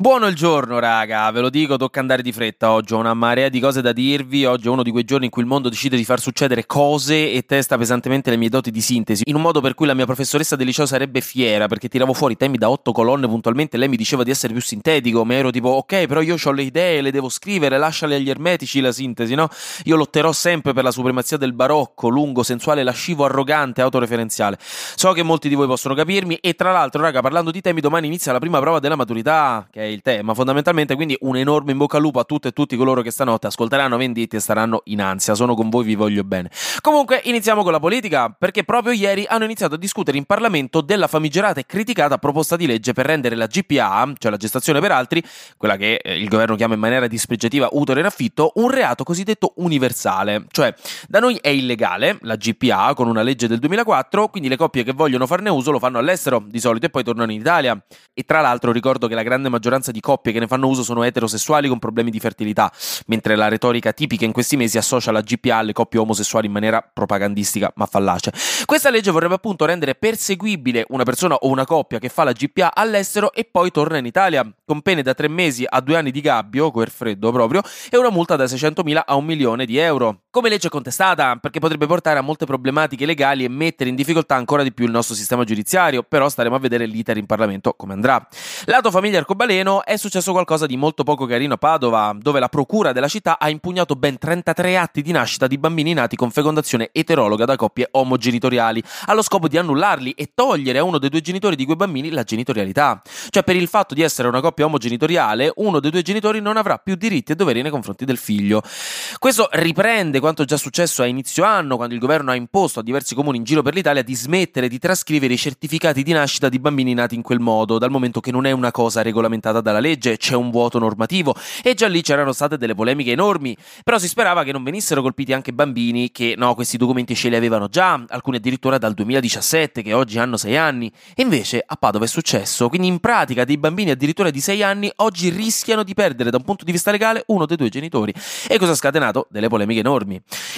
Buono il giorno, raga, ve lo dico, tocca andare di fretta oggi. Ho una marea di cose da dirvi. Oggi è uno di quei giorni in cui il mondo decide di far succedere cose e testa pesantemente le mie doti di sintesi. In un modo per cui la mia professoressa del liceo sarebbe fiera perché tiravo fuori temi da otto colonne puntualmente. Lei mi diceva di essere più sintetico, ma ero tipo, ok, però io ho le idee, le devo scrivere, lasciale agli ermetici la sintesi, no? Io lotterò sempre per la supremazia del barocco, lungo, sensuale, lascivo, arrogante, autoreferenziale. So che molti di voi possono capirmi. E tra l'altro, raga, parlando di temi, domani inizia la prima prova della maturità, è il tema fondamentalmente. Quindi un enorme in bocca al lupo a tutte e tutti coloro che stanotte ascolteranno Venditti e staranno in ansia. Sono con voi, vi voglio bene. Comunque, iniziamo con la politica, perché proprio ieri hanno iniziato a discutere in Parlamento della famigerata e criticata proposta di legge per rendere la GPA, cioè la gestazione per altri, quella che eh, il governo chiama in maniera dispregiativa utero in affitto, un reato cosiddetto universale. Cioè, da noi è illegale la GPA con una legge del 2004, quindi le coppie che vogliono farne uso lo fanno all'estero di solito e poi tornano in Italia. E tra l'altro ricordo che la grande maggioranza di coppie che ne fanno uso sono eterosessuali con problemi di fertilità, mentre la retorica tipica in questi mesi associa la GPA alle coppie omosessuali in maniera propagandistica ma fallace. Questa legge vorrebbe appunto rendere perseguibile una persona o una coppia che fa la GPA all'estero e poi torna in Italia, con pene da tre mesi a due anni di gabbio, quel freddo proprio, e una multa da 600.000 a un milione di euro. Come legge contestata, perché potrebbe portare a molte problematiche legali e mettere in difficoltà ancora di più il nostro sistema giudiziario, però staremo a vedere l'iter in Parlamento come andrà. Lato famiglia arcobaleno è successo qualcosa di molto poco carino a Padova, dove la procura della città ha impugnato ben 33 atti di nascita di bambini nati con fecondazione eterologa da coppie omogenitoriali, allo scopo di annullarli e togliere a uno dei due genitori di quei bambini la genitorialità. Cioè, per il fatto di essere una coppia omogenitoriale, uno dei due genitori non avrà più diritti e doveri nei confronti del figlio. Questo riprende quanto già successo a inizio anno, quando il governo ha imposto a diversi comuni in giro per l'Italia di smettere di trascrivere i certificati di nascita di bambini nati in quel modo, dal momento che non è una cosa regolamentata dalla legge, c'è un vuoto normativo e già lì c'erano state delle polemiche enormi, però si sperava che non venissero colpiti anche bambini che no, questi documenti ce li avevano già, alcuni addirittura dal 2017 che oggi hanno 6 anni, e invece a Padova è successo, quindi in pratica dei bambini addirittura di 6 anni oggi rischiano di perdere da un punto di vista legale uno dei due genitori. E cosa ha scatenato? Delle polemiche enormi.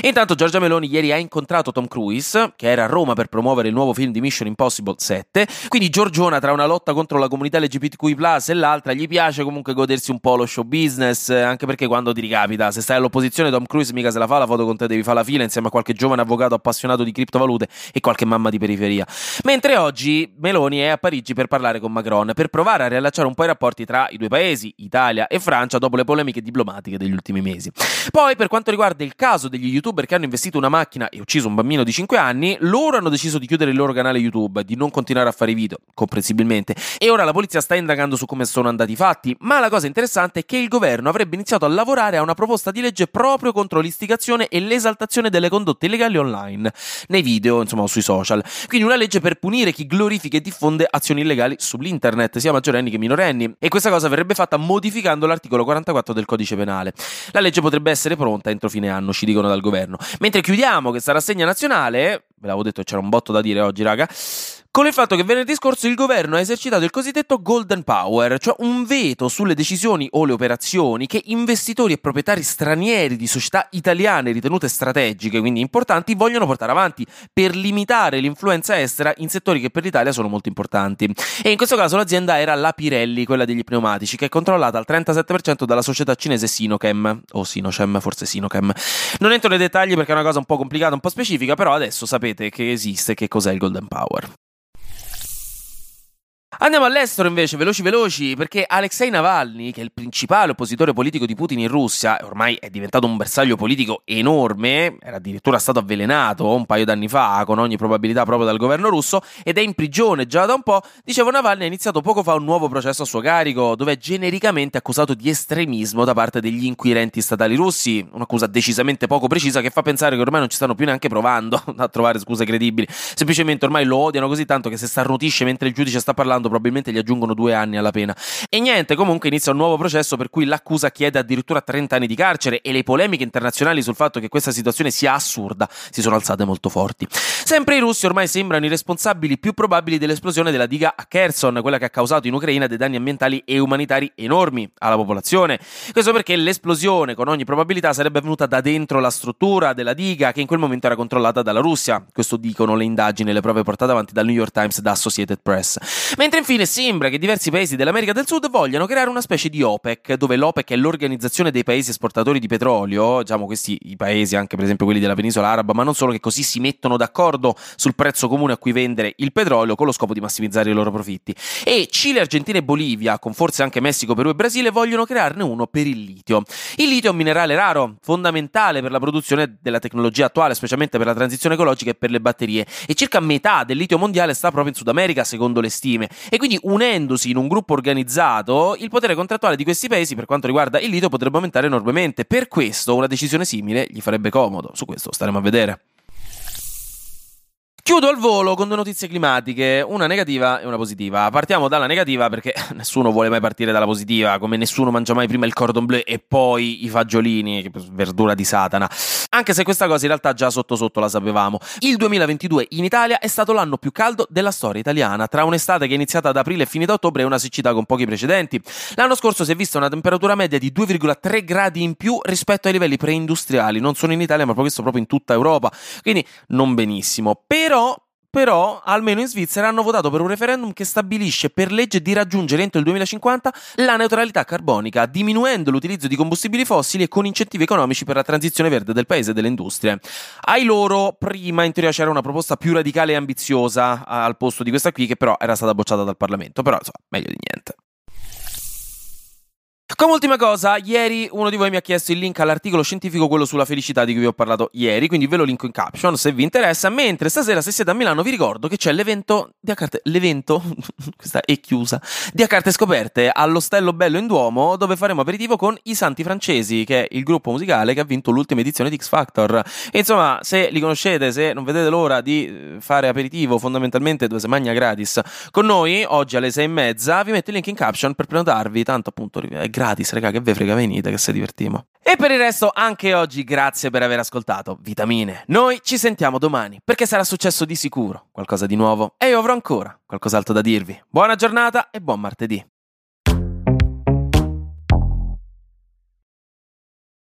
Intanto Giorgia Meloni ieri ha incontrato Tom Cruise, che era a Roma per promuovere il nuovo film di Mission Impossible 7, quindi Giorgiona tra una lotta contro la comunità LGBTQI+, e l'altra gli piace comunque godersi un po' lo show business, anche perché quando ti ricapita, se stai all'opposizione Tom Cruise mica se la fa la foto con te, devi fare la fila insieme a qualche giovane avvocato appassionato di criptovalute e qualche mamma di periferia. Mentre oggi Meloni è a Parigi per parlare con Macron, per provare a riallacciare un po' i rapporti tra i due paesi, Italia e Francia, dopo le polemiche diplomatiche degli ultimi mesi. Poi, per quanto riguarda il caso degli youtuber che hanno investito una macchina e ucciso un bambino di 5 anni, loro hanno deciso di chiudere il loro canale YouTube, di non continuare a fare i video, comprensibilmente. E ora la polizia sta indagando su come sono andati i fatti, ma la cosa interessante è che il governo avrebbe iniziato a lavorare a una proposta di legge proprio contro l'istigazione e l'esaltazione delle condotte illegali online, nei video, insomma, sui social. Quindi una legge per punire chi glorifica e diffonde azioni illegali sull'internet, sia maggiorenni che minorenni. E questa cosa verrebbe fatta modificando l'articolo 44 del codice penale. La legge potrebbe essere pronta entro fine anno, ci dicono dal governo. Mentre chiudiamo questa rassegna nazionale, ve l'avevo detto c'era un botto da dire oggi, raga con il fatto che venerdì scorso il governo ha esercitato il cosiddetto Golden Power, cioè un veto sulle decisioni o le operazioni che investitori e proprietari stranieri di società italiane ritenute strategiche, quindi importanti, vogliono portare avanti per limitare l'influenza estera in settori che per l'Italia sono molto importanti. E in questo caso l'azienda era la Pirelli, quella degli pneumatici, che è controllata al 37% dalla società cinese Sinochem, o Sinochem, forse Sinochem. Non entro nei dettagli perché è una cosa un po' complicata, un po' specifica, però adesso sapete che esiste, che cos'è il Golden Power. Andiamo all'estero invece, veloci veloci, perché Alexei Navalny, che è il principale oppositore politico di Putin in Russia, ormai è diventato un bersaglio politico enorme, era addirittura stato avvelenato un paio d'anni fa, con ogni probabilità proprio dal governo russo, ed è in prigione già da un po', dicevo Navalny ha iniziato poco fa un nuovo processo a suo carico, dove è genericamente accusato di estremismo da parte degli inquirenti statali russi, un'accusa decisamente poco precisa che fa pensare che ormai non ci stanno più neanche provando a trovare scuse credibili, semplicemente ormai lo odiano così tanto che se starnutisce mentre il giudice sta parlando probabilmente gli aggiungono due anni alla pena. E niente, comunque inizia un nuovo processo per cui l'accusa chiede addirittura 30 anni di carcere e le polemiche internazionali sul fatto che questa situazione sia assurda si sono alzate molto forti. Sempre i russi ormai sembrano i responsabili più probabili dell'esplosione della diga a Kherson, quella che ha causato in Ucraina dei danni ambientali e umanitari enormi alla popolazione. Questo perché l'esplosione con ogni probabilità sarebbe venuta da dentro la struttura della diga che in quel momento era controllata dalla Russia. Questo dicono le indagini e le prove portate avanti dal New York Times e da Associated Press. Mentre infine sembra che diversi paesi dell'America del Sud vogliano creare una specie di OPEC, dove l'OPEC è l'organizzazione dei paesi esportatori di petrolio, diciamo questi i paesi anche per esempio quelli della penisola araba, ma non solo che così si mettono d'accordo sul prezzo comune a cui vendere il petrolio con lo scopo di massimizzare i loro profitti. E Cile, Argentina e Bolivia, con forse anche Messico, Perù e Brasile, vogliono crearne uno per il litio. Il litio è un minerale raro, fondamentale per la produzione della tecnologia attuale, specialmente per la transizione ecologica e per le batterie. E circa metà del litio mondiale sta proprio in Sud America, secondo le stime. E quindi unendosi in un gruppo organizzato, il potere contrattuale di questi paesi per quanto riguarda il litio potrebbe aumentare enormemente. Per questo una decisione simile gli farebbe comodo. Su questo staremo a vedere. Chiudo al volo con due notizie climatiche, una negativa e una positiva. Partiamo dalla negativa perché nessuno vuole mai partire dalla positiva, come nessuno mangia mai prima il cordon bleu e poi i fagiolini, verdura di Satana. Anche se questa cosa in realtà già sotto sotto la sapevamo. Il 2022 in Italia è stato l'anno più caldo della storia italiana, tra un'estate che è iniziata ad aprile e finita ottobre e una siccità con pochi precedenti. L'anno scorso si è vista una temperatura media di 2,3 gradi in più rispetto ai livelli preindustriali, non solo in Italia ma proprio in tutta Europa, quindi non benissimo. Però però, almeno in Svizzera, hanno votato per un referendum che stabilisce per legge di raggiungere entro il 2050 la neutralità carbonica, diminuendo l'utilizzo di combustibili fossili e con incentivi economici per la transizione verde del paese e delle industrie. Ai loro, prima in teoria c'era una proposta più radicale e ambiziosa al posto di questa qui, che però era stata bocciata dal Parlamento. Però, insomma, meglio di niente. Come ultima cosa, ieri uno di voi mi ha chiesto il link all'articolo scientifico, quello sulla felicità di cui vi ho parlato ieri, quindi ve lo linko in caption se vi interessa. Mentre stasera, se siete a Milano, vi ricordo che c'è l'evento di a carte, l'evento, questa è chiusa, di a carte scoperte all'Ostello Bello in Duomo, dove faremo aperitivo con i Santi Francesi, che è il gruppo musicale che ha vinto l'ultima edizione di X Factor. E insomma, se li conoscete, se non vedete l'ora di eh, fare aperitivo, fondamentalmente dove si magna gratis, con noi, oggi alle sei e mezza, vi metto il link in caption per prenotarvi, tanto appunto è gratis gratis, raga, che ve frega, venite che se divertimo. E per il resto, anche oggi, grazie per aver ascoltato Vitamine. Noi ci sentiamo domani, perché sarà successo di sicuro qualcosa di nuovo e io avrò ancora qualcos'altro da dirvi. Buona giornata e buon martedì.